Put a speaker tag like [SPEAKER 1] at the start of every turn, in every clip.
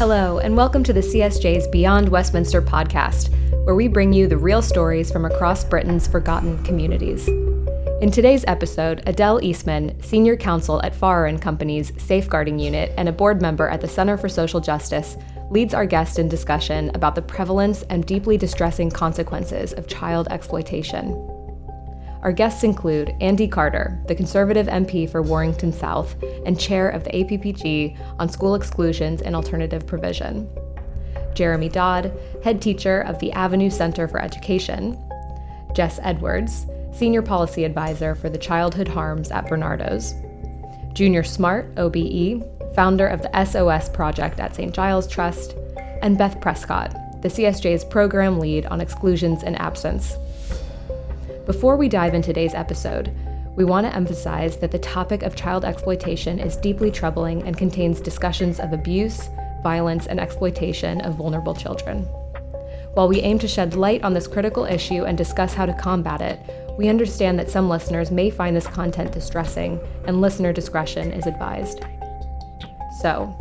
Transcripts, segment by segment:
[SPEAKER 1] Hello, and welcome to the CSJ's Beyond Westminster podcast, where we bring you the real stories from across Britain's forgotten communities. In today's episode, Adele Eastman, senior counsel at Farrer & Company's Safeguarding Unit and a board member at the Center for Social Justice, leads our guest in discussion about the prevalence and deeply distressing consequences of child exploitation. Our guests include Andy Carter, the Conservative MP for Warrington South and chair of the APPG on school exclusions and alternative provision, Jeremy Dodd, head teacher of the Avenue Center for Education, Jess Edwards, senior policy advisor for the Childhood Harms at Barnardo's, Junior Smart, OBE, founder of the SOS Project at St. Giles Trust, and Beth Prescott, the CSJ's program lead on exclusions and absence. Before we dive into today's episode, we want to emphasize that the topic of child exploitation is deeply troubling and contains discussions of abuse, violence, and exploitation of vulnerable children. While we aim to shed light on this critical issue and discuss how to combat it, we understand that some listeners may find this content distressing, and listener discretion is advised. So,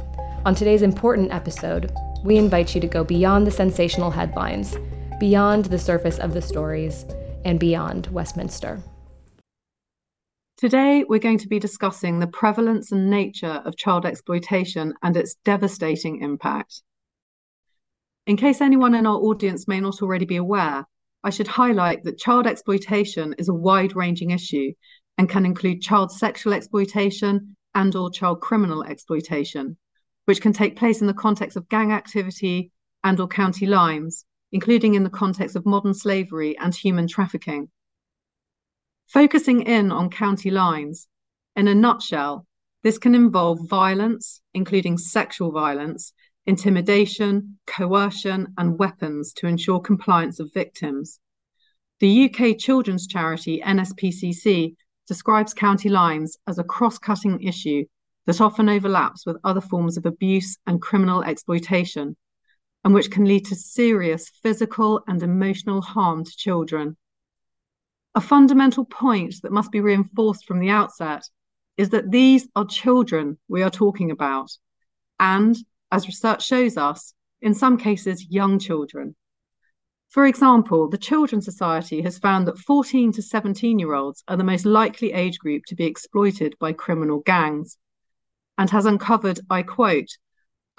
[SPEAKER 1] on today's important episode, we invite you to go beyond the sensational headlines, beyond the surface of the stories, and beyond Westminster.
[SPEAKER 2] Today, we're going to be discussing the prevalence and nature of child exploitation and its devastating impact. In case anyone in our audience may not already be aware, I should highlight that child exploitation is a wide-ranging issue and can include child sexual exploitation and or child criminal exploitation, which can take place in the context of gang activity and or county lines, including in the context of modern slavery and human trafficking. Focusing in on county lines, in a nutshell, this can involve violence, including sexual violence, intimidation, coercion, and weapons to ensure compliance of victims. The UK children's charity NSPCC describes county lines as a cross cutting issue that often overlaps with other forms of abuse and criminal exploitation, and which can lead to serious physical and emotional harm to children. A fundamental point that must be reinforced from the outset is that these are children we are talking about, and, as research shows us, in some cases, young children. For example, the Children's Society has found that 14 to 17 year olds are the most likely age group to be exploited by criminal gangs and has uncovered, I quote,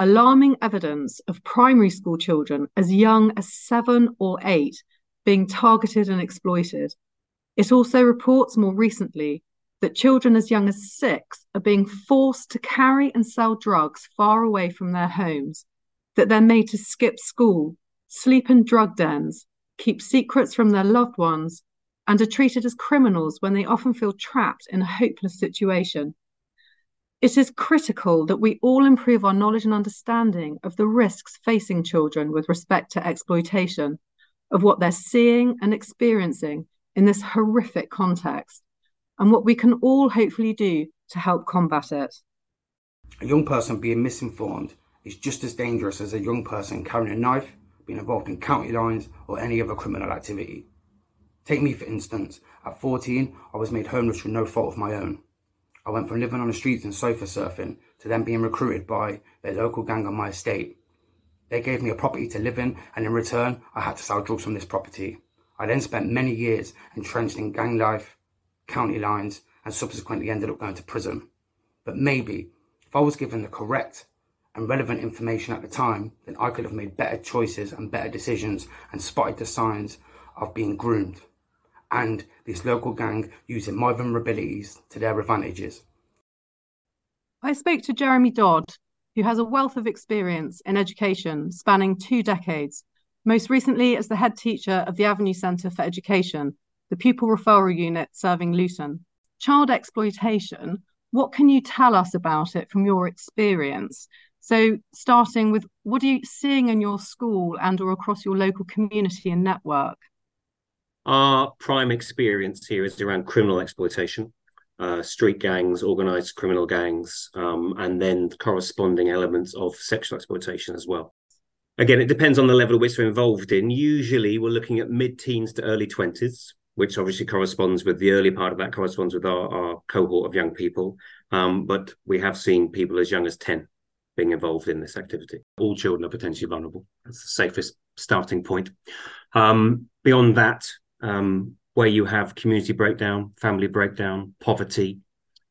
[SPEAKER 2] alarming evidence of primary school children as young as seven or eight being targeted and exploited. It also reports more recently that children as young as six are being forced to carry and sell drugs far away from their homes, that they're made to skip school, sleep in drug dens, keep secrets from their loved ones, and are treated as criminals when they often feel trapped in a hopeless situation. It is critical that we all improve our knowledge and understanding of the risks facing children with respect to exploitation, of what they're seeing and experiencing in this horrific context, and what we can all hopefully do to help combat it.
[SPEAKER 3] A young person being misinformed is just as dangerous as a young person carrying a knife, being involved in county lines, or any other criminal activity. Take me, for instance. At 14, I was made homeless through no fault of my own. I went from living on the streets and sofa surfing to then being recruited by the local gang on my estate. They gave me a property to live in, and in return, I had to sell drugs from this property. I then spent many years entrenched in gang life, county lines, and subsequently ended up going to prison. But maybe, if I was given the correct and relevant information at the time, then I could have made better choices and better decisions and spotted the signs of being groomed and this local gang using my vulnerabilities to their advantages.
[SPEAKER 2] I spoke to Jeremy Dodd, who has a wealth of experience in education spanning two decades, most recently as the head teacher of the Avenue Centre for Education, the pupil referral unit serving Luton. Child exploitation, what can you tell us about it from your experience? So, starting with what are you seeing in your school and or across your local community and network?
[SPEAKER 4] Our prime experience here is around criminal exploitation, uh, street gangs, organized criminal gangs, um, and then the corresponding elements of sexual exploitation as well. Again, it depends on the level which we're involved in. Usually, we're looking at mid teens to early 20s, which obviously corresponds with the early part of that corresponds with our, our cohort of young people. Um, but we have seen people as young as 10 being involved in this activity. All children are potentially vulnerable. That's the safest starting point. Um, beyond that, um, where you have community breakdown, family breakdown, poverty,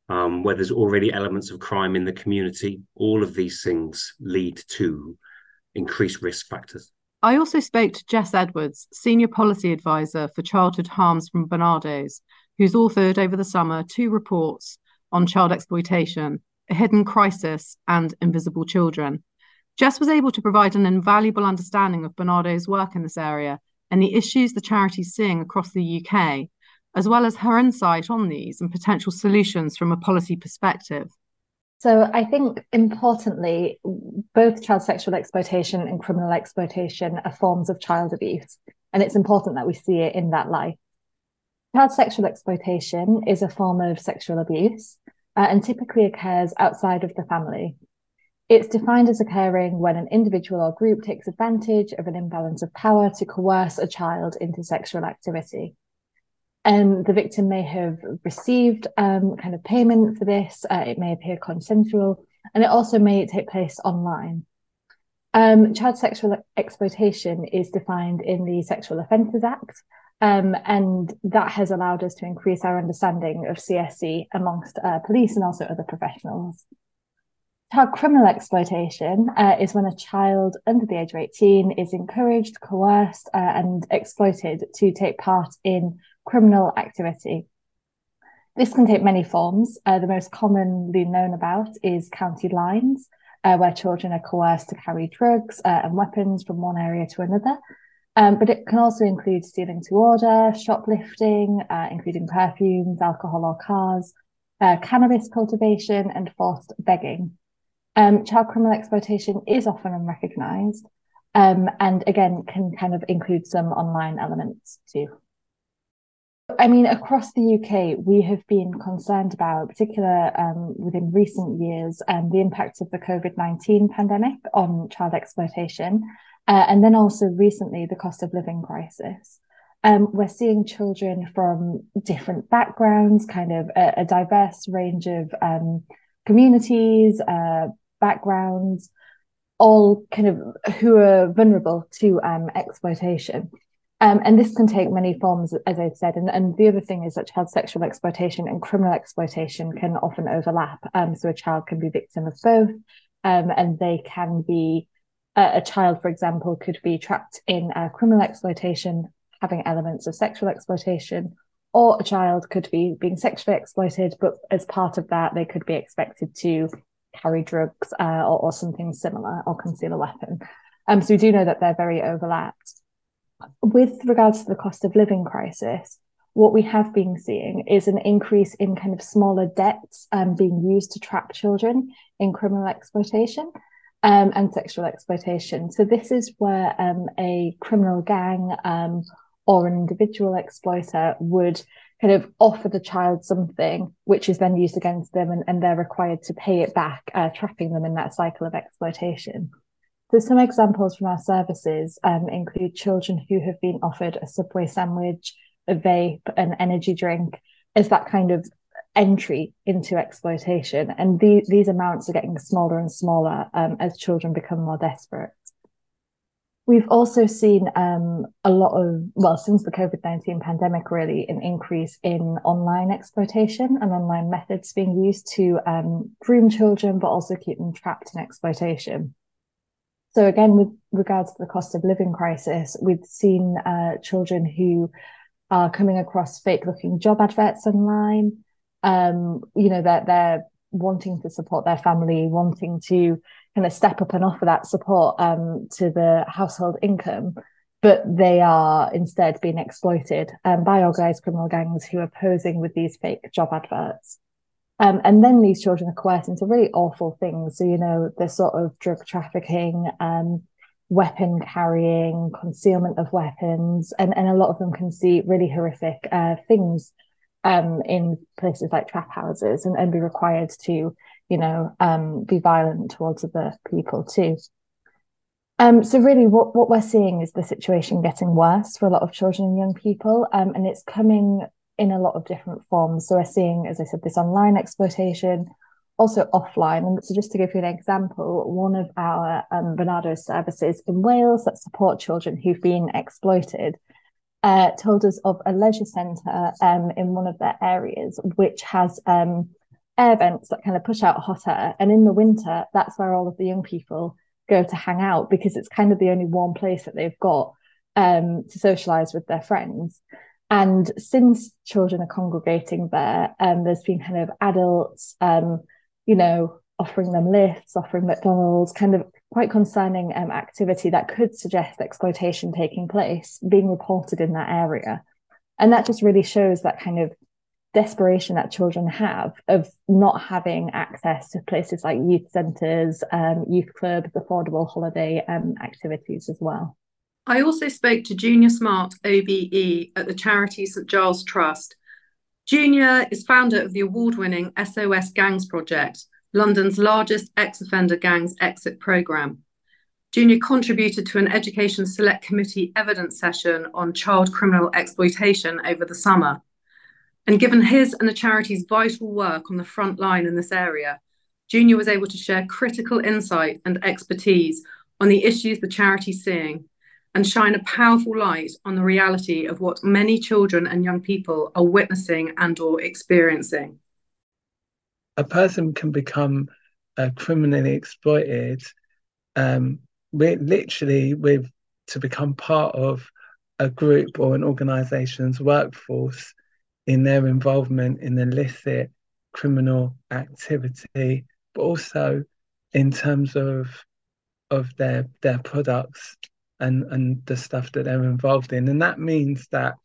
[SPEAKER 4] um, where there's already elements of crime in the community, all of these things lead to increased risk factors.
[SPEAKER 2] I also spoke to Jess Edwards, Senior Policy Advisor for Childhood Harms from Barnardo's, who's authored over the summer two reports on child exploitation A Hidden Crisis and Invisible Children. Jess was able to provide an invaluable understanding of Barnardo's work in this area and the issues the charity is seeing across the UK, as well as her insight on these and potential solutions from a policy perspective.
[SPEAKER 5] So I think importantly, both child sexual exploitation and criminal exploitation are forms of child abuse. And it's important that we see it in that light. Child sexual exploitation is a form of sexual abuse uh, and typically occurs outside of the family. It's defined as occurring when an individual or group takes advantage of an imbalance of power to coerce a child into sexual activity. And the victim may have received um, kind of payment for this. Uh, it may appear consensual, and it also may take place online. Um, child sexual exploitation is defined in the Sexual Offences Act, um, and that has allowed us to increase our understanding of CSE amongst uh, police and also other professionals. Child criminal exploitation uh, is when a child under the age of 18 is encouraged, coerced, uh, and exploited to take part in criminal activity. This can take many forms. Uh, the most commonly known about is county lines, uh, where children are coerced to carry drugs uh, and weapons from one area to another. Um, but it can also include stealing to order, shoplifting, uh, including perfumes, alcohol or cars, cannabis cultivation, and forced begging. Um, child criminal exploitation is often unrecognised, um, and again can kind of include some online elements too. I mean, across the UK, we have been concerned about, particular um, within recent years, um, the impact of the COVID 19 pandemic on child exploitation, uh, and then also recently the cost of living crisis. Um, we're seeing children from different backgrounds, kind of a, a diverse range of um, communities, uh, backgrounds, all kind of who are vulnerable to um, exploitation. Um, and this can take many forms, as I've said. And, and the other thing is that child sexual exploitation and criminal exploitation can often overlap. Um, so a child can be victim of both, um, and they can be uh, a child, for example, could be trapped in uh, criminal exploitation, having elements of sexual exploitation, or a child could be being sexually exploited, but as part of that, they could be expected to carry drugs uh, or, or, something similar or conceal a weapon. Um, so we do know that they're very overlapped. With regards to the cost of living crisis, what we have been seeing is an increase in kind of smaller debts um, being used to trap children in criminal exploitation um, and sexual exploitation. So this is where um, a criminal gang um, or an individual exploiter would kind of offer the child something which is then used against them and, and they're required to pay it back, uh, trapping them in that cycle of exploitation. So some examples from our services um, include children who have been offered a Subway sandwich, a vape, an energy drink as that kind of entry into exploitation. And the, these amounts are getting smaller and smaller um, as children become more desperate. We've also seen um, a lot of, well, since the COVID 19 pandemic, really, an increase in online exploitation and online methods being used to um, groom children, but also keep them trapped in exploitation. So, again, with regards to the cost of living crisis, we've seen uh, children who are coming across fake looking job adverts online. Um, you know, that they're, they're wanting to support their family, wanting to kind of step up and offer that support um, to the household income, but they are instead being exploited um, by organised criminal gangs who are posing with these fake job adverts. Um, and then these children are coerced into really awful things. So, you know, the sort of drug trafficking, um, weapon carrying, concealment of weapons, and, and a lot of them can see really horrific uh, things um, in places like trap houses and, and be required to you know, um, be violent towards other people too. Um, so really what, what we're seeing is the situation getting worse for a lot of children and young people. Um, and it's coming in a lot of different forms. So we're seeing, as I said, this online exploitation, also offline. And so, just to give you an example, one of our um, Barnardo services in Wales that support children who've been exploited uh, told us of a leisure centre um, in one of their areas, which has um, air vents that kind of push out hot air. And in the winter, that's where all of the young people go to hang out because it's kind of the only warm place that they've got um, to socialise with their friends. And since children are congregating there, um, there's been kind of adults, um, you know, offering them lifts, offering McDonald's, kind of quite concerning um, activity that could suggest exploitation taking place being reported in that area. And that just really shows that kind of desperation that children have of not having access to places like youth centres, um, youth clubs, affordable holiday um, activities as well.
[SPEAKER 2] I also spoke to Junior Smart OBE at the charity St Giles Trust. Junior is founder of the award winning SOS Gangs Project, London's largest ex offender gangs exit programme. Junior contributed to an Education Select Committee evidence session on child criminal exploitation over the summer. And given his and the charity's vital work on the front line in this area, Junior was able to share critical insight and expertise on the issues the charity is seeing and shine a powerful light on the reality of what many children and young people are witnessing and or experiencing.
[SPEAKER 6] A person can become uh, criminally exploited um, with literally with to become part of a group or an organization's workforce in their involvement in illicit criminal activity, but also in terms of of their their products and and the stuff that they're involved in, and that means that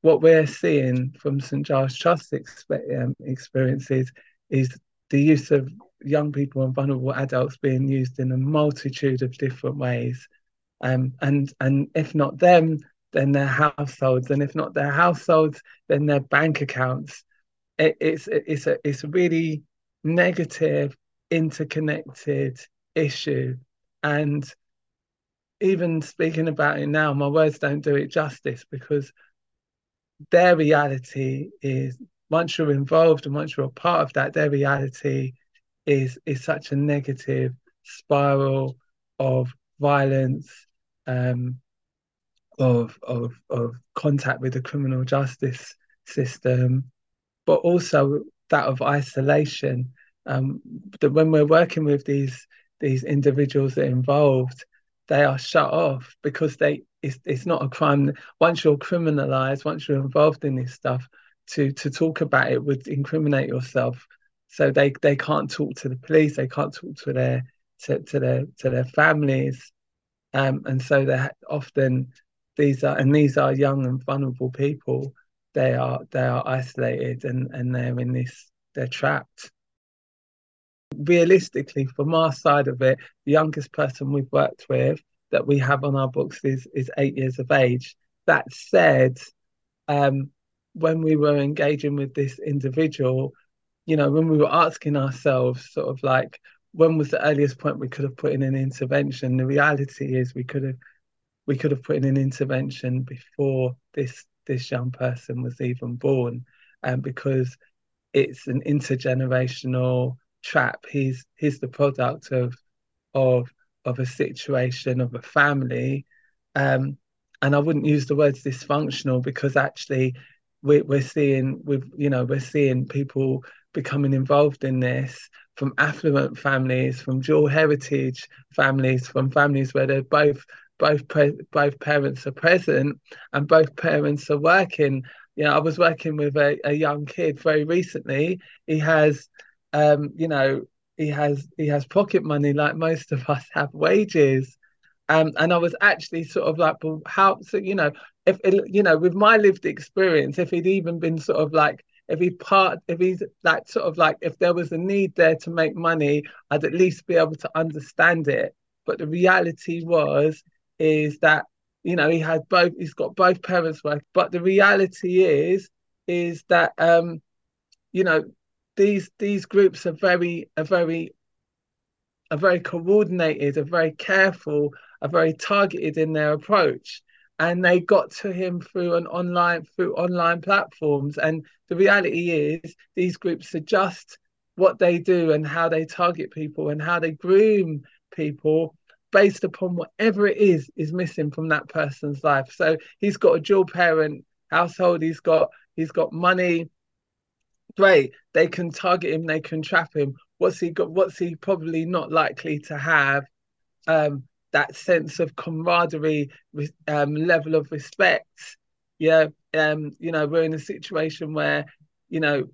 [SPEAKER 6] what we're seeing from St Giles Trust um, experiences is the use of young people and vulnerable adults being used in a multitude of different ways. Um, and and if not them, then their households, and if not their households, then their bank accounts. It, it's it's a it's a really negative, interconnected issue, and even speaking about it now, my words don't do it justice because their reality is once you're involved and once you're a part of that, their reality is is such a negative spiral of violence, um, of of of contact with the criminal justice system, but also that of isolation. Um, that when we're working with these these individuals that are involved, they are shut off because they it's, it's not a crime. Once you're criminalized, once you're involved in this stuff, to to talk about it would incriminate yourself. So they they can't talk to the police, they can't talk to their to, to their to their families, um, and so they often these are and these are young and vulnerable people. They are they are isolated and and they're in this they're trapped. Realistically, from our side of it, the youngest person we've worked with that we have on our books is is eight years of age. That said, um, when we were engaging with this individual, you know, when we were asking ourselves, sort of like, when was the earliest point we could have put in an intervention? The reality is we could have we could have put in an intervention before this this young person was even born, and um, because it's an intergenerational trap. He's he's the product of of of a situation of a family, um, and I wouldn't use the words dysfunctional because actually we're, we're seeing with you know we're seeing people becoming involved in this from affluent families from dual heritage families from families where they're both both pre- both parents are present and both parents are working you know i was working with a, a young kid very recently he has um you know he has he has pocket money like most of us have wages um, and I was actually sort of like, well, how? So you know, if you know, with my lived experience, if he'd even been sort of like, if he part, if he's like sort of like, if there was a need there to make money, I'd at least be able to understand it. But the reality was, is that you know he had both, he's got both parents work. But the reality is, is that um, you know, these these groups are very, are very are very coordinated, are very careful, are very targeted in their approach and they got to him through an online through online platforms and the reality is these groups are just what they do and how they target people and how they groom people based upon whatever it is is missing from that person's life. So he's got a dual parent household, he's got he's got money. Great, they can target him, they can trap him. What's he got? What's he probably not likely to have? Um, that sense of camaraderie, um, level of respect. Yeah, um, you know, we're in a situation where, you know,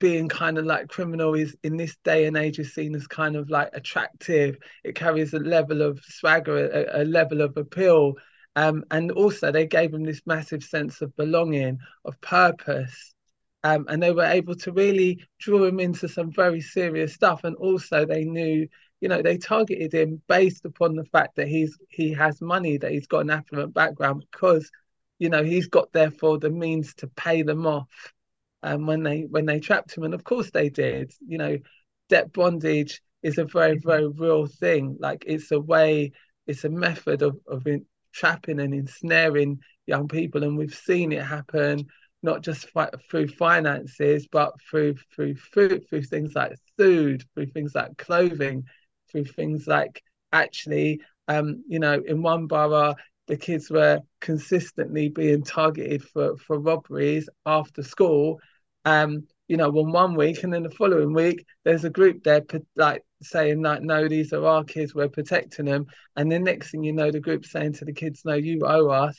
[SPEAKER 6] being kind of like criminal is in this day and age is seen as kind of like attractive. It carries a level of swagger, a, a level of appeal. Um, and also they gave them this massive sense of belonging, of purpose. Um, and they were able to really draw him into some very serious stuff. And also they knew, you know, they targeted him based upon the fact that he's he has money, that he's got an affluent background, because, you know, he's got therefore the means to pay them off um, when they when they trapped him, and of course they did. You know, debt bondage is a very mm-hmm. very real thing. Like it's a way, it's a method of of trapping and ensnaring young people, and we've seen it happen not just fi- through finances, but through through food, through things like food, through things like clothing, through things like actually, um, you know, in one borough the kids were consistently being targeted for for robberies after school um you know one one week and then the following week there's a group there like saying like no these are our kids we're protecting them. And the next thing you know the group saying to the kids no you owe us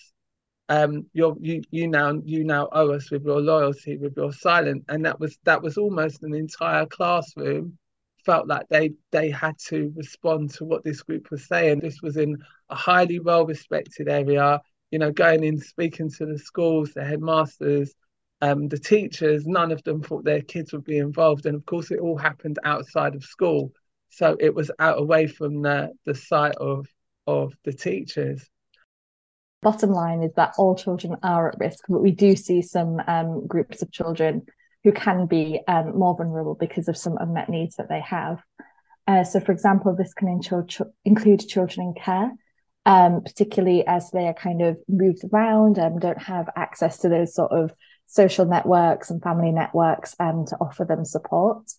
[SPEAKER 6] um you're you you now you now owe us with your loyalty with your silence. And that was that was almost an entire classroom felt like they they had to respond to what this group was saying. This was in a highly well respected area. You know, going in speaking to the schools, the headmasters, um, the teachers. None of them thought their kids would be involved, and of course, it all happened outside of school. So it was out away from the the sight of of the teachers.
[SPEAKER 5] Bottom line is that all children are at risk, but we do see some um, groups of children who can be um, more vulnerable because of some unmet needs that they have. Uh, so, for example, this can include children in care, um, particularly as they are kind of moved around and don't have access to those sort of social networks and family networks um, to offer them support.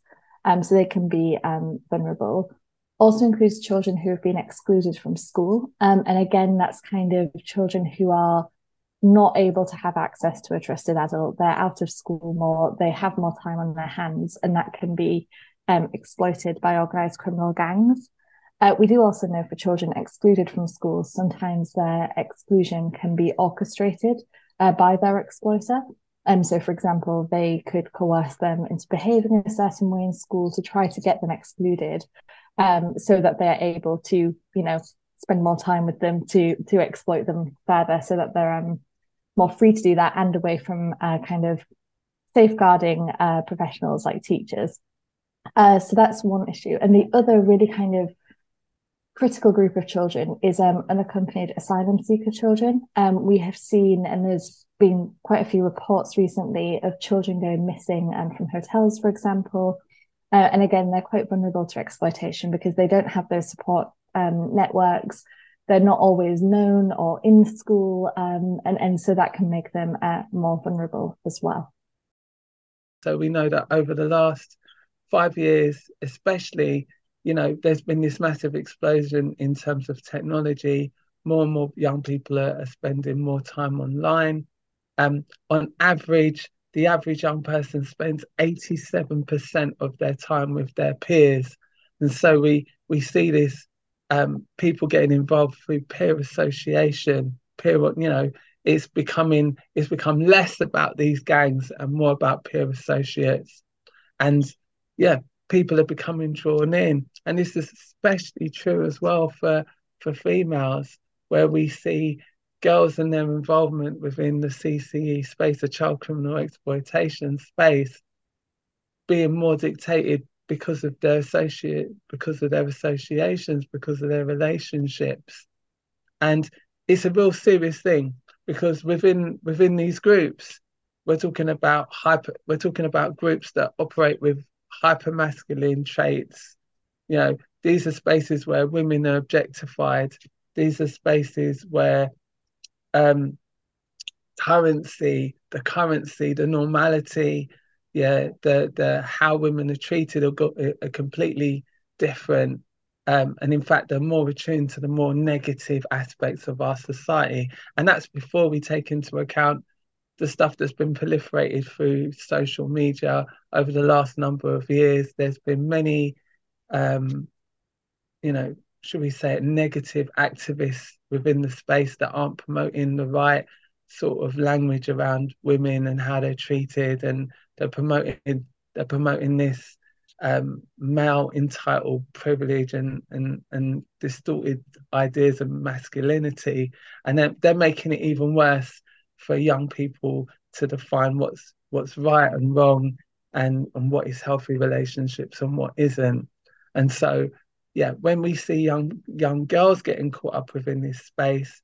[SPEAKER 5] Um, so they can be um, vulnerable. Also includes children who have been excluded from school. Um, and again, that's kind of children who are not able to have access to a trusted adult. They're out of school more, they have more time on their hands, and that can be um, exploited by organised criminal gangs. Uh, we do also know for children excluded from schools, sometimes their exclusion can be orchestrated uh, by their exploiter. Um, so, for example, they could coerce them into behaving a certain way in school to try to get them excluded, um, so that they are able to, you know, spend more time with them to to exploit them further, so that they're um, more free to do that and away from uh, kind of safeguarding uh, professionals like teachers. Uh, so that's one issue. And the other really kind of critical group of children is um, unaccompanied asylum seeker children. Um, we have seen, and there's been quite a few reports recently of children going missing um, from hotels, for example. Uh, and again, they're quite vulnerable to exploitation because they don't have those support um, networks they're not always known or in school, um, and and so that can make them uh, more vulnerable as well.
[SPEAKER 6] So we know that over the last five years, especially, you know, there's been this massive explosion in terms of technology. More and more young people are, spending more time online. Um, on average, the average young person spends 87% of their time with their peers. And so we we see this um, people getting involved through peer association, peer, you know, it's becoming it's become less about these gangs and more about peer associates, and yeah, people are becoming drawn in, and this is especially true as well for for females, where we see girls and their involvement within the CCE space, the child criminal exploitation space, being more dictated because of their associate because of their associations because of their relationships. And it's a real serious thing because within within these groups we're talking about hyper we're talking about groups that operate with hyper masculine traits. You know these are spaces where women are objectified. These are spaces where um currency the currency the normality yeah, the the how women are treated are, got, are completely different. Um, and in fact, they're more attuned to the more negative aspects of our society. And that's before we take into account the stuff that's been proliferated through social media over the last number of years. There's been many, um, you know, should we say it, negative activists within the space that aren't promoting the right sort of language around women and how they're treated, and they're promoting they're promoting this um, male entitled privilege and and and distorted ideas of masculinity, and then they're making it even worse for young people to define what's what's right and wrong and and what is healthy relationships and what isn't. And so yeah when we see young young girls getting caught up within this space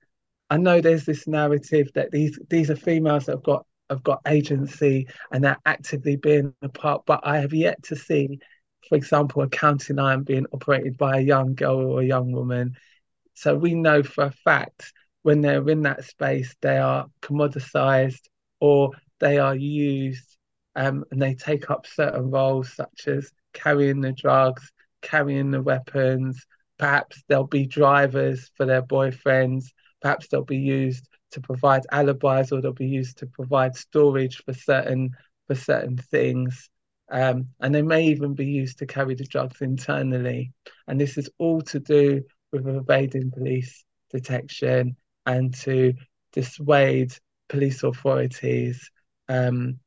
[SPEAKER 6] i know there's this narrative that these these are females that have got have got agency and they're actively being a part but i have yet to see for example a county line being operated by a young girl or a young woman so we know for a fact when they're in that space, they are commoditized or they are used um, and they take up certain roles such as carrying the drugs, carrying the weapons. Perhaps they'll be drivers for their boyfriends. Perhaps they'll be used to provide alibis or they'll be used to provide storage for certain for certain things. Um, and they may even be used to carry the drugs internally. And this is all to do with evading police detection and to dissuade police authorities um,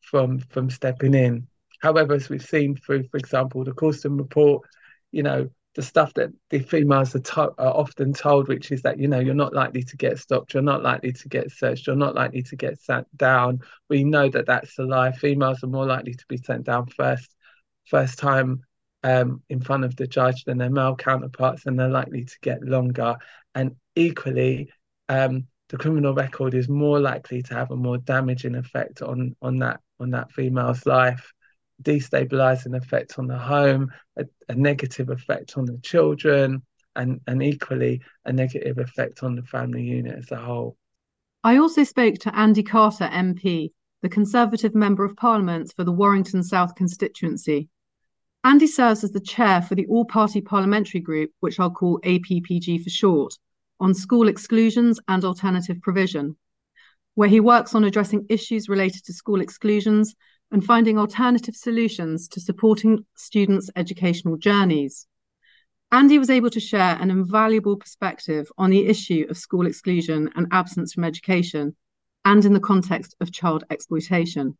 [SPEAKER 6] from from stepping in. However, as we've seen through, for example, the Corston report, you know, the stuff that the females are, to- are, often told, which is that you know you're not likely to get stopped, you're not likely to get searched, you're not likely to get sent down. We know that that's a lie. Females are more likely to be sent down first, first time um, in front of the judge than their male counterparts, and they're likely to get longer. And equally, um, the criminal record is more likely to have a more damaging effect on on that on that female's life, destabilizing effect on the home, a, a negative effect on the children, and and equally a negative effect on the family unit as a whole.
[SPEAKER 2] I also spoke to Andy Carter, MP, the Conservative Member of Parliament for the Warrington South constituency. Andy serves as the chair for the all party parliamentary group, which I'll call APPG for short, on school exclusions and alternative provision, where he works on addressing issues related to school exclusions and finding alternative solutions to supporting students' educational journeys. Andy was able to share an invaluable perspective on the issue of school exclusion and absence from education, and in the context of child exploitation.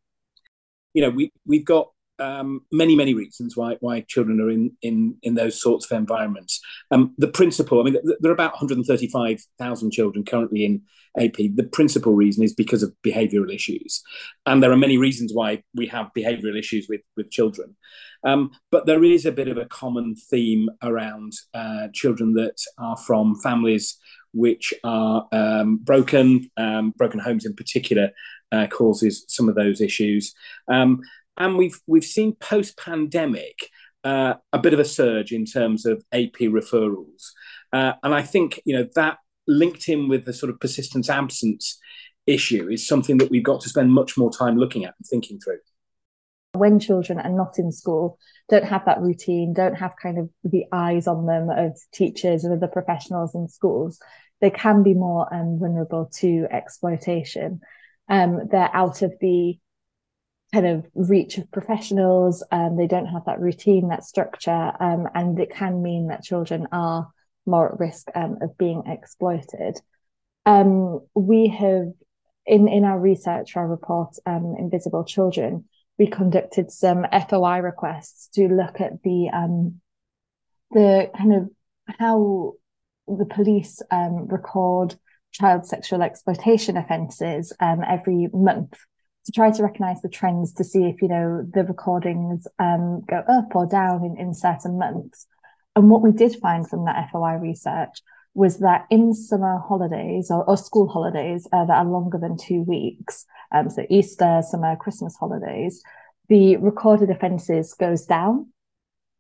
[SPEAKER 7] You know, we, we've got um, many many reasons why why children are in in in those sorts of environments. Um, the principal, I mean, there are about 135,000 children currently in AP. The principal reason is because of behavioural issues, and there are many reasons why we have behavioural issues with with children. Um, but there is a bit of a common theme around uh, children that are from families which are um, broken, um, broken homes in particular, uh, causes some of those issues. Um, and we've we've seen post pandemic uh, a bit of a surge in terms of AP referrals, uh, and I think you know that linked in with the sort of persistence absence issue is something that we've got to spend much more time looking at and thinking through.
[SPEAKER 5] When children are not in school, don't have that routine, don't have kind of the eyes on them of teachers and other professionals in schools, they can be more um, vulnerable to exploitation. Um, they're out of the kind of reach of professionals. Um, they don't have that routine, that structure, um, and it can mean that children are more at risk um, of being exploited. Um, we have, in in our research, our report, um, Invisible Children, we conducted some FOI requests to look at the um, the kind of how the police record child sexual exploitation offences every month to try to recognize the trends to see if you know the recordings um, go up or down in, in certain months. And what we did find from that foi research was that in summer holidays or, or school holidays uh, that are longer than two weeks um, so easter summer christmas holidays the recorded offences goes down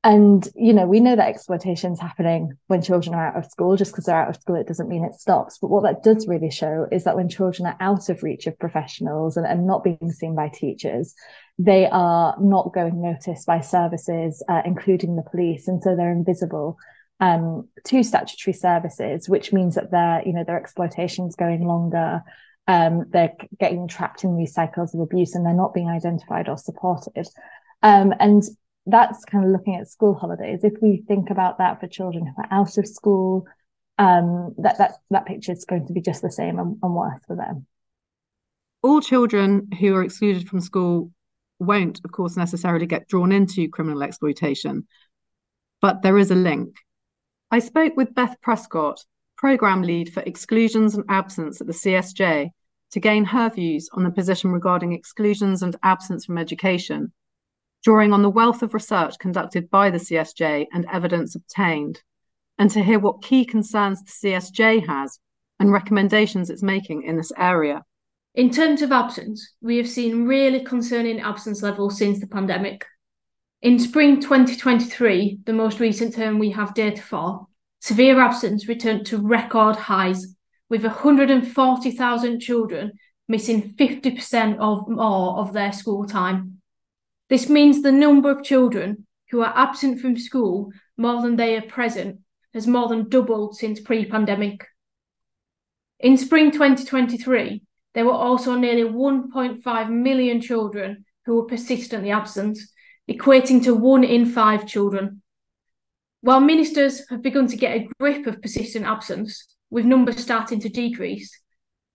[SPEAKER 5] And, you know, we know that exploitation is happening when children are out of school. Just because they're out of school, it doesn't mean it stops. But what that does really show is that when children are out of reach of professionals and, and not being seen by teachers, they are not going noticed by services, uh, including the police. And so they're invisible um, to statutory services, which means that their, you know, their exploitation is going longer. Um, they're getting trapped in these cycles of abuse and they're not being identified or supported. Um, and that's kind of looking at school holidays. If we think about that for children who are out of school, um, that that that picture is going to be just the same and, and worse for them.
[SPEAKER 2] All children who are excluded from school won't, of course, necessarily get drawn into criminal exploitation, but there is a link. I spoke with Beth Prescott, program lead for exclusions and absence at the CSJ, to gain her views on the position regarding exclusions and absence from education drawing on the wealth of research conducted by the CSJ and evidence obtained, and to hear what key concerns the CSJ has and recommendations it's making in this area.
[SPEAKER 8] In terms of absence, we have seen really concerning absence levels since the pandemic. In spring 2023, the most recent term we have data for, severe absence returned to record highs, with 140,000 children missing 50% or more of their school time. This means the number of children who are absent from school more than they are present has more than doubled since pre pandemic. In spring 2023, there were also nearly 1.5 million children who were persistently absent, equating to one in five children. While ministers have begun to get a grip of persistent absence, with numbers starting to decrease,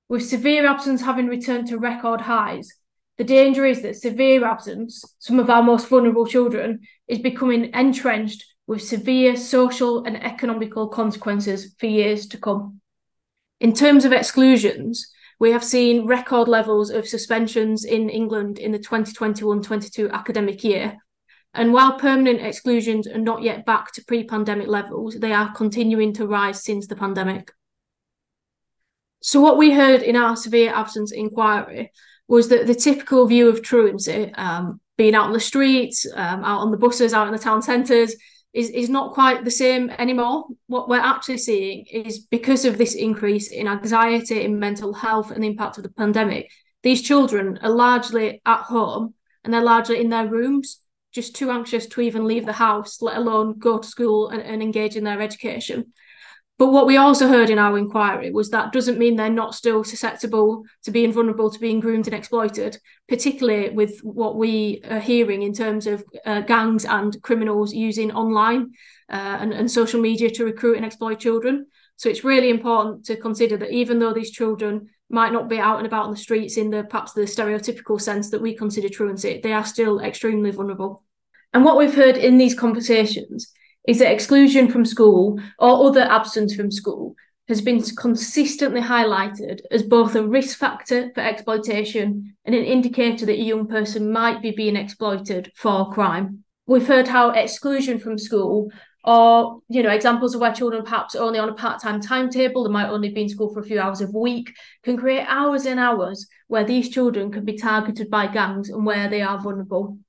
[SPEAKER 8] with severe absence having returned to record highs, the danger is that severe absence, some of our most vulnerable children, is becoming entrenched with severe social and economical consequences for years to come. In terms of exclusions, we have seen record levels of suspensions in England in the 2021 22 academic year. And while permanent exclusions are not yet back to pre pandemic levels, they are continuing to rise since the pandemic. So, what we heard in our severe absence inquiry was that the typical view of truancy, um, being out on the streets, um, out on the buses, out in the town centres, is, is not quite the same anymore. What we're actually seeing is because of this increase in anxiety, in mental health, and the impact of the pandemic, these children are largely at home and they're largely in their rooms, just too anxious to even leave the house, let alone go to school and, and engage in their education. But what we also heard in our inquiry was that doesn't mean they're not still susceptible to being vulnerable to being groomed and exploited, particularly with what we are hearing in terms of uh, gangs and criminals using online uh, and, and social media to recruit and exploit children. So it's really important to consider that even though these children might not be out and about on the streets in the perhaps the stereotypical sense that we consider truancy, they are still extremely vulnerable. And what we've heard in these conversations is that exclusion from school or other absence from school has been consistently highlighted as both a risk factor for exploitation and an indicator that a young person might be being exploited for crime. We've heard how exclusion from school or you know examples of where children perhaps only on a part-time timetable they might only be in school for a few hours a week can create hours and hours where these children can be targeted by gangs and where they are vulnerable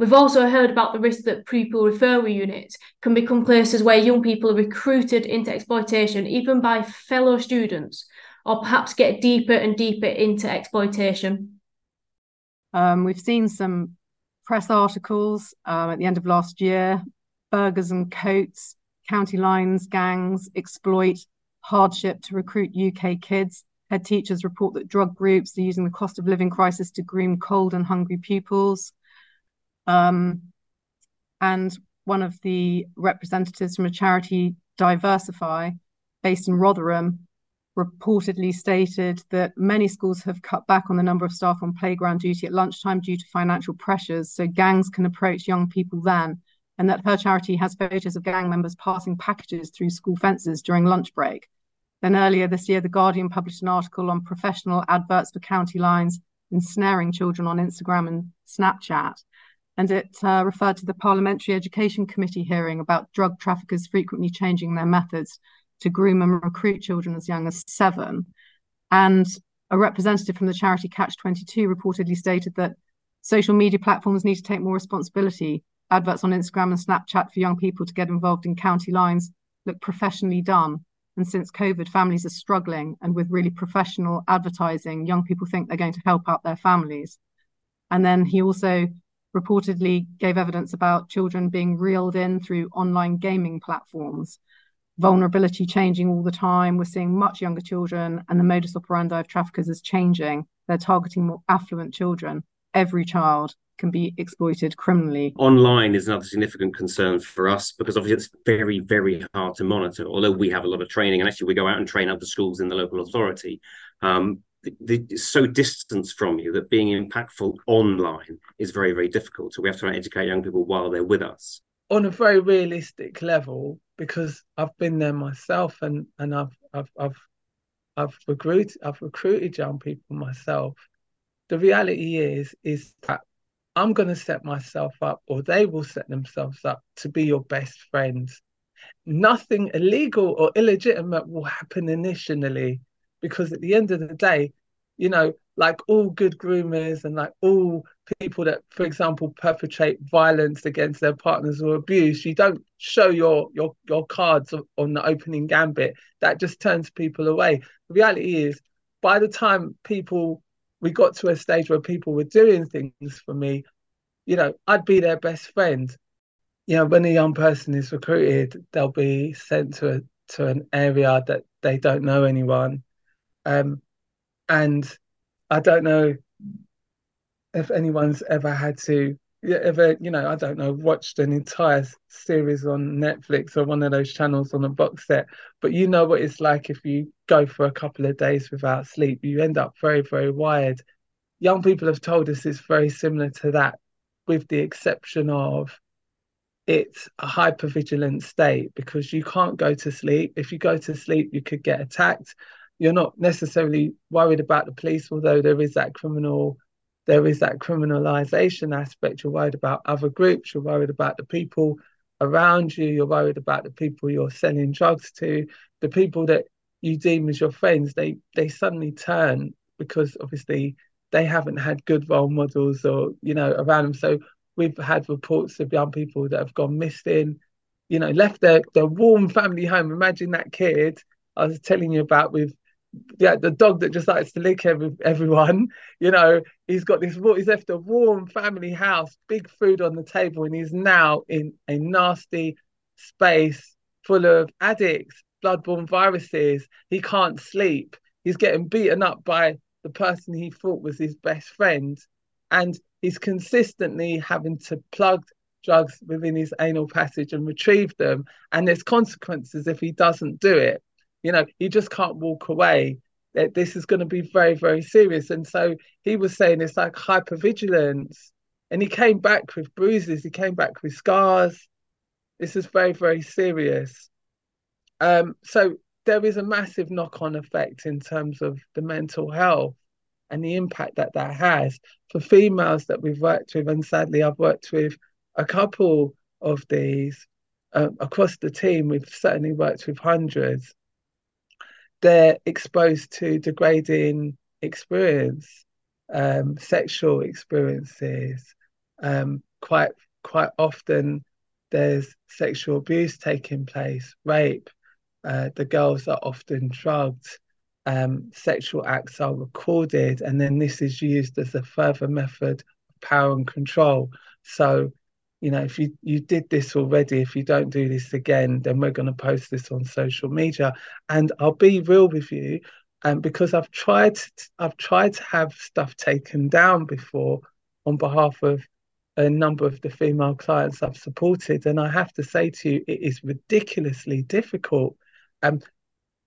[SPEAKER 8] We've also heard about the risk that pupil referral units can become places where young people are recruited into exploitation, even by fellow students, or perhaps get deeper and deeper into exploitation.
[SPEAKER 2] Um, we've seen some press articles um, at the end of last year burgers and coats, county lines, gangs exploit hardship to recruit UK kids. Head teachers report that drug groups are using the cost of living crisis to groom cold and hungry pupils. Um, and one of the representatives from a charity, Diversify, based in Rotherham, reportedly stated that many schools have cut back on the number of staff on playground duty at lunchtime due to financial pressures, so gangs can approach young people then, and that her charity has photos of gang members passing packages through school fences during lunch break. Then earlier this year, The Guardian published an article on professional adverts for county lines ensnaring children on Instagram and Snapchat and it uh, referred to the Parliamentary Education Committee hearing about drug traffickers frequently changing their methods to groom and recruit children as young as seven. And a representative from the charity Catch 22 reportedly stated that social media platforms need to take more responsibility Adverts on Instagram and Snapchat for young people to get involved in county lines look professionally done. And since COVID, families are struggling. And with really professional advertising, young people think they're going to help out their families. And then he also reportedly gave evidence about children being reeled in through online gaming platforms. Vulnerability changing all the time. We're seeing much younger children, and the modus operandi of traffickers is changing. They're targeting more affluent children. Every child can be exploited criminally.
[SPEAKER 4] Online is another significant concern for us because obviously it's very, very hard to monitor. Although we have a lot of training, and actually we go out and train other schools in the local authority. Um, so distant from you that being impactful online is very, very difficult. So we have to educate young people while they're with us.
[SPEAKER 6] On a very realistic level, because I've been there myself, and and I've I've I've I've recruited I've recruited young people myself. The reality is is that I'm going to set myself up, or they will set themselves up to be your best friends. Nothing illegal or illegitimate will happen initially because at the end of the day, you know, like all good groomers and like all people that, for example, perpetrate violence against their partners or abuse, you don't show your your your cards on the opening gambit. That just turns people away. The reality is, by the time people we got to a stage where people were doing things for me, you know, I'd be their best friend. You know, when a young person is recruited, they'll be sent to a, to an area that they don't know anyone um, and I don't know if anyone's ever had to ever, you know, I don't know, watched an entire series on Netflix or one of those channels on a box set, but you know what it's like if you go for a couple of days without sleep, you end up very, very wired. Young people have told us it's very similar to that, with the exception of it's a hypervigilant state because you can't go to sleep. If you go to sleep, you could get attacked you're not necessarily worried about the police, although there is that criminal, there is that criminalization aspect. You're worried about other groups. You're worried about the people around you. You're worried about the people you're selling drugs to, the people that you deem as your friends. They they suddenly turn because obviously they haven't had good role models or you know around them. So we've had reports of young people that have gone missing, you know, left their their warm family home. Imagine that kid I was telling you about with yeah, the dog that just likes to lick every, everyone. You know, he's got this. He's left a warm family house, big food on the table, and he's now in a nasty space full of addicts, bloodborne viruses. He can't sleep. He's getting beaten up by the person he thought was his best friend, and he's consistently having to plug drugs within his anal passage and retrieve them. And there's consequences if he doesn't do it. You know, he just can't walk away. This is going to be very, very serious. And so he was saying it's like hypervigilance. And he came back with bruises, he came back with scars. This is very, very serious. Um, so there is a massive knock on effect in terms of the mental health and the impact that that has for females that we've worked with. And sadly, I've worked with a couple of these um, across the team. We've certainly worked with hundreds they're exposed to degrading experience, um, sexual experiences. Um, quite quite often, there's sexual abuse taking place, rape. Uh, the girls are often drugged. Um, sexual acts are recorded, and then this is used as a further method of power and control. So you know, if you, you did this already, if you don't do this again, then we're going to post this on social media. And I'll be real with you, um, because I've tried to, I've tried to have stuff taken down before on behalf of a number of the female clients I've supported, and I have to say to you, it is ridiculously difficult. Um,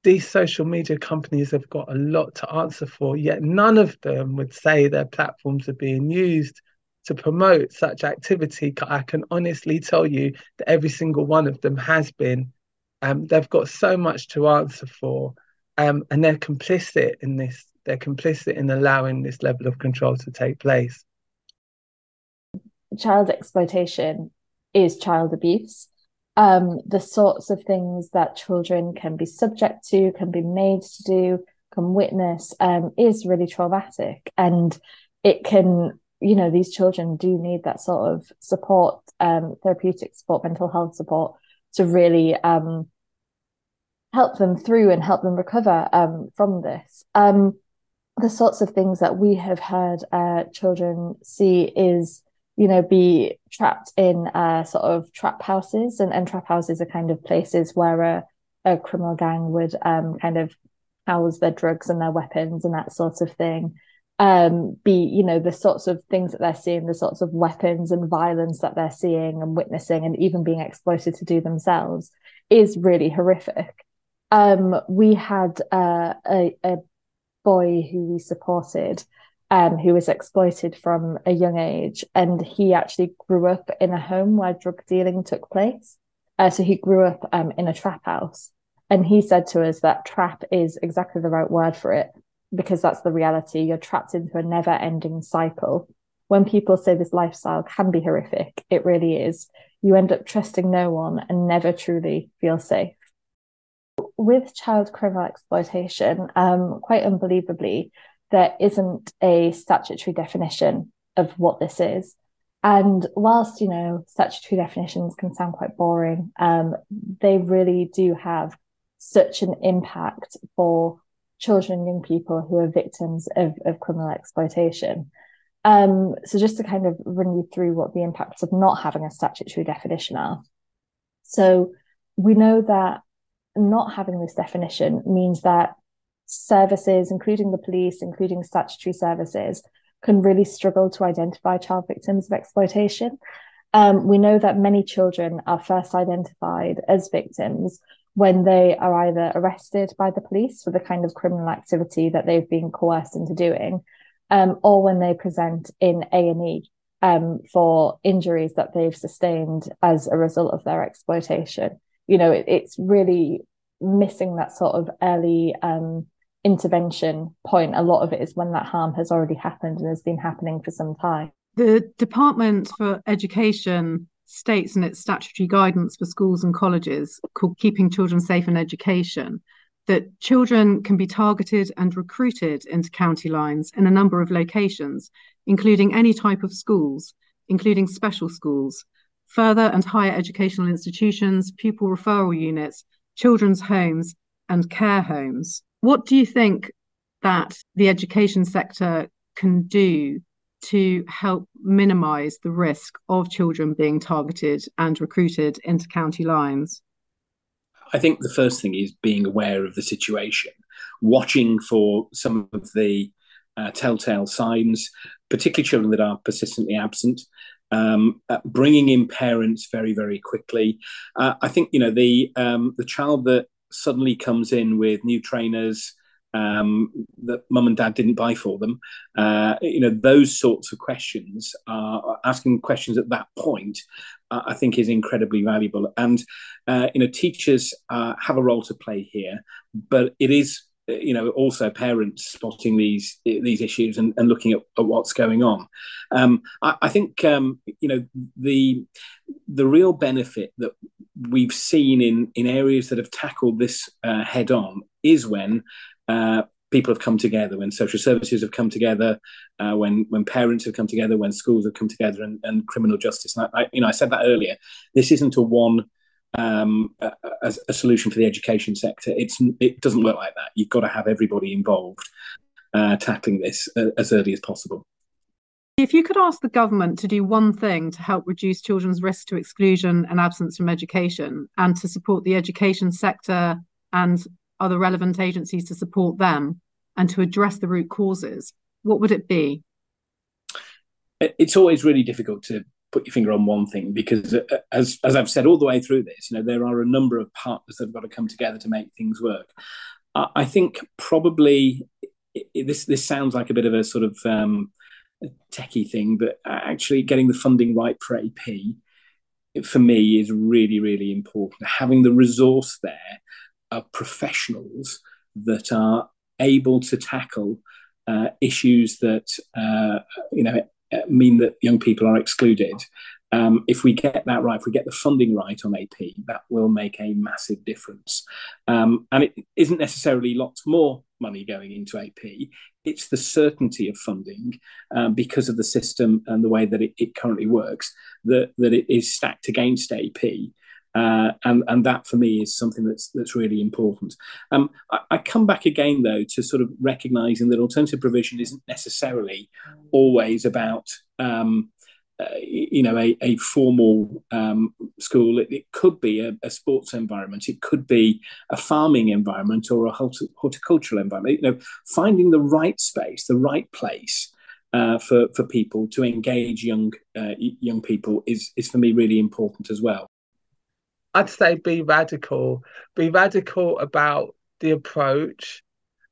[SPEAKER 6] these social media companies have got a lot to answer for, yet none of them would say their platforms are being used to promote such activity, I can honestly tell you that every single one of them has been. Um, they've got so much to answer for, um, and they're complicit in this. They're complicit in allowing this level of control to take place.
[SPEAKER 5] Child exploitation is child abuse. Um, the sorts of things that children can be subject to, can be made to do, can witness, um, is really traumatic, and it can you know, these children do need that sort of support, um, therapeutic support, mental health support to really um, help them through and help them recover um, from this. Um, the sorts of things that we have heard uh, children see is, you know, be trapped in uh, sort of trap houses, and, and trap houses are kind of places where a, a criminal gang would um, kind of house their drugs and their weapons and that sort of thing. Um, be you know the sorts of things that they're seeing, the sorts of weapons and violence that they're seeing and witnessing, and even being exploited to do themselves is really horrific. Um, we had uh, a, a boy who we supported um, who was exploited from a young age. And he actually grew up in a home where drug dealing took place. Uh, so he grew up um, in a trap house. And he said to us that trap is exactly the right word for it because that's the reality. You're trapped into a never ending cycle. When people say this lifestyle can be horrific, it really is. You end up trusting no one and never truly feel safe with child criminal exploitation, um, quite unbelievably, there isn't a statutory definition of what this is. And whilst, you know, statutory definitions can sound quite boring, um, they really do have such an impact for children and young people who are victims of, of criminal exploitation. Um, so just to kind of run you through what the impacts of not having a statutory definition are. So we know that not having this definition means that services, including the police, including statutory services, can really struggle to identify child victims of exploitation. Um, we know that many children are first identified as victims when they are either arrested by the police for the kind of criminal activity that they've been coerced into doing, um, or when they present in A and E um, for injuries that they've sustained as a result of their exploitation. You know it, it's really missing that sort of early um, intervention point. A lot of it is when that harm has already happened and has been happening for some time.
[SPEAKER 2] The department for education states in its statutory guidance for schools and colleges called keeping children safe in education that children can be targeted and recruited into county lines in a number of locations including any type of schools including special schools further and higher educational institutions, pupil referral units, children's homes, and care homes. What do you think that the education sector can do to help minimise the risk of children being targeted and recruited into county lines?
[SPEAKER 7] I think the first thing is being aware of the situation, watching for some of the uh, telltale signs, particularly children that are persistently absent um, uh, bringing in parents very very quickly. Uh, I think you know the um, the child that suddenly comes in with new trainers um, that mum and dad didn't buy for them. Uh, you know those sorts of questions are asking questions at that point. Uh, I think is incredibly valuable, and uh, you know teachers uh, have a role to play here, but it is you know also parents spotting these these issues and, and looking at, at, what's going on um, I, I, think um, you know the the real benefit that we've seen in in areas that have tackled this uh, head on is when uh, people have come together when social services have come together uh, when when parents have come together when schools have come together and, and criminal justice and I, I, you know I said that earlier this isn't a one um, a, a, solution for the education sector. It's it doesn't work like that. You've got to have everybody involved uh, tackling this uh, as early as possible.
[SPEAKER 2] If you could ask the government to do one thing to help reduce children's risk to exclusion and absence from education, and to support the education sector and other relevant agencies to support them, and to address the root causes, what would it be?
[SPEAKER 7] It's always really difficult to put your finger on one thing because uh, as as I've said all the way through this, you know, there are a number of partners that have got to come together to make things work. I think probably this this sounds like a bit of a sort of um, techie thing, but actually getting the funding right for AP for me is really really important. Having the resource there of professionals that are able to tackle uh, issues that uh, you know mean that young people are excluded. Um, if we get that right, if we get the funding right on AP, that will make a massive difference. Um, and it isn't necessarily lots more money going into AP. It's the certainty of funding um, because of the system and the way that it, it currently works that that it is stacked against AP. Uh, and and that for me is something that's that's really important. Um, I, I, come back again though to sort of recognizing that alternative provision isn't necessarily always about um, uh, you know a, a formal um, school. It, it, could be a, a, sports environment. It could be a farming environment or a horticultural environment. You know, finding the right space, the right place. Uh, for for people to engage young uh, young people is is for me really important as well.
[SPEAKER 6] I'd say be radical. Be radical about the approach.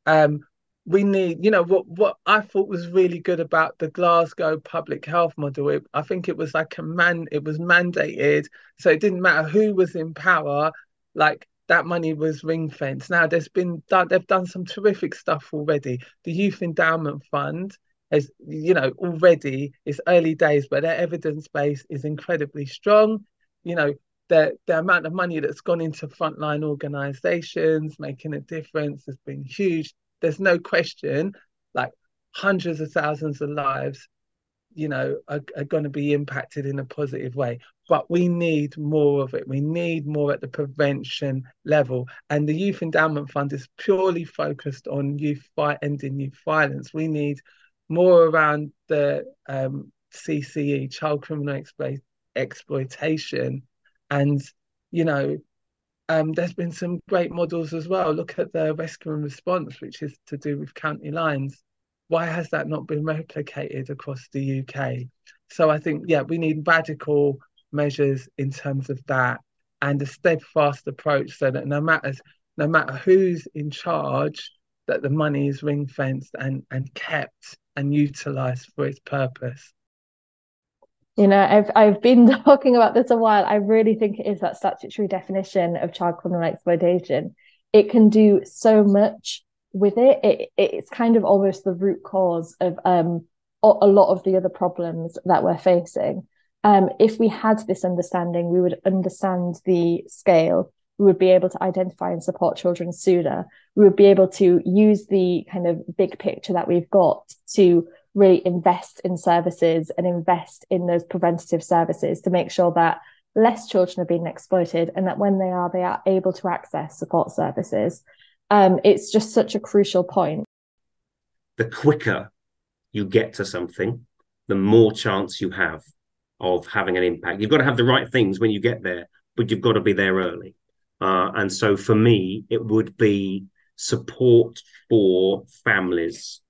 [SPEAKER 6] Um, we need, you know, what what I thought was really good about the Glasgow public health model. It, I think it was like a man, it was mandated, so it didn't matter who was in power. Like that money was ring fenced. Now there's been they've done some terrific stuff already. The Youth Endowment Fund has, you know, already it's early days, but their evidence base is incredibly strong. You know, the the amount of money that's gone into frontline organizations making a difference has been huge. There's no question like hundreds of thousands of lives you know are, are going to be impacted in a positive way. But we need more of it. We need more at the prevention level. And the youth endowment fund is purely focused on youth fight ending youth violence. We need more around the um, cce child criminal exploit- exploitation and, you know, um, there's been some great models as well. Look at the rescue and response, which is to do with county lines. Why has that not been replicated across the UK? So I think, yeah, we need radical measures in terms of that and a steadfast approach so that no matter no matter who's in charge, that the money is ring fenced and, and kept and utilized for its purpose.
[SPEAKER 5] You know, I've I've been talking about this a while. I really think it is that statutory definition of child criminal exploitation. It can do so much with it. it it's kind of almost the root cause of um a lot of the other problems that we're facing. Um, if we had this understanding, we would understand the scale. We would be able to identify and support children sooner. We would be able to use the kind of big picture that we've got to really invest in services and invest in those preventative services to make sure that less children are being exploited and that when they are, they are able to access support services. Um, it's just such a crucial point.
[SPEAKER 4] The quicker you get to something, the more chance you have of having an impact. You've got to have the right things when you get there, but you've got to be there early. Uh, and so for me, it would be support for families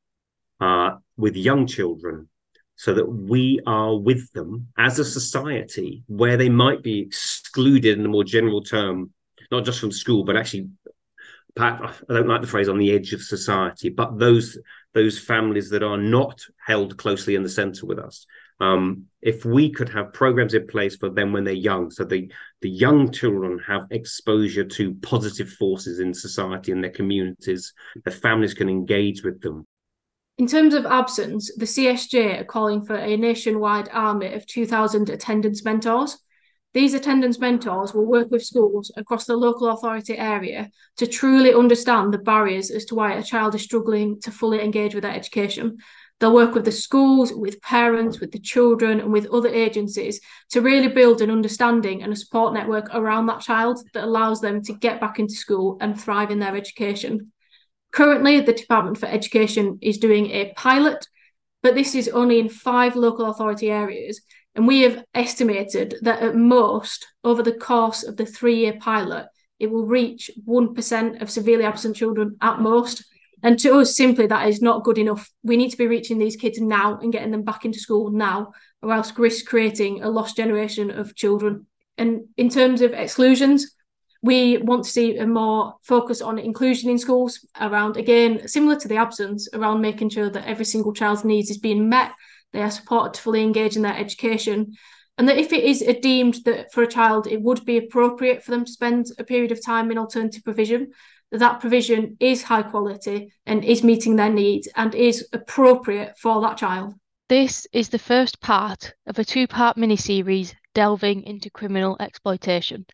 [SPEAKER 4] uh, with young children so that we are with them as a society where they might be excluded in a more general term, not just from school, but actually, I don't like the phrase on the edge of society, but those those families that are not held closely in the center with us. Um, if we could have programs in place for them when they're young, so the the young children have exposure to positive forces in society and their communities, the families can engage with them.
[SPEAKER 8] In terms of absence, the CSJ are calling for a nationwide army of 2,000 attendance mentors. These attendance mentors will work with schools across the local authority area to truly understand the barriers as to why a child is struggling to fully engage with their education. They'll work with the schools, with parents, with the children, and with other agencies to really build an understanding and a support network around that child that allows them to get back into school and thrive in their education. Currently, the Department for Education is doing a pilot, but this is only in five local authority areas. And we have estimated that at most, over the course of the three year pilot, it will reach 1% of severely absent children at most. And to us, simply, that is not good enough. We need to be reaching these kids now and getting them back into school now, or else risk creating a lost generation of children. And in terms of exclusions, we want to see a more focus on inclusion in schools around, again, similar to the absence, around making sure that every single child's needs is being met, they are supported to fully engage in their education. And that if it is deemed that for a child it would be appropriate for them to spend a period of time in alternative provision, that that provision is high quality and is meeting their needs and is appropriate for that child.
[SPEAKER 9] This is the first part of a two part mini series delving into criminal exploitation.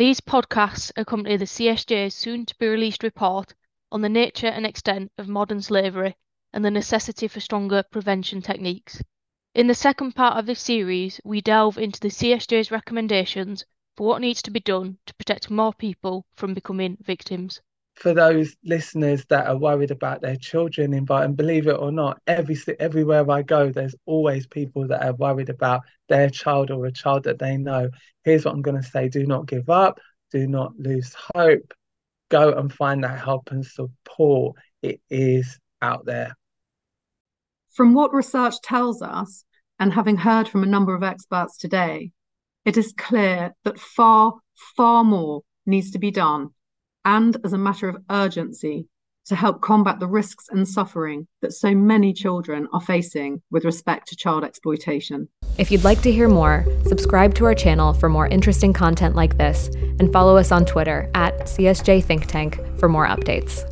[SPEAKER 9] These podcasts accompany the CSJ's soon to be released report on the nature and extent of modern slavery and the necessity for stronger prevention techniques. In the second part of this series, we delve into the CSJ's recommendations for what needs to be done to protect more people from becoming victims.
[SPEAKER 6] For those listeners that are worried about their children and believe it or not, every everywhere I go, there's always people that are worried about their child or a child that they know. Here's what I'm going to say: Do not give up. Do not lose hope. Go and find that help and support. It is out there.
[SPEAKER 2] From what research tells us, and having heard from a number of experts today, it is clear that far, far more needs to be done, and as a matter of urgency, to help combat the risks and suffering that so many children are facing with respect to child exploitation.
[SPEAKER 1] If you'd like to hear more, subscribe to our channel for more interesting content like this, and follow us on Twitter at CSJ Think Tank for more updates.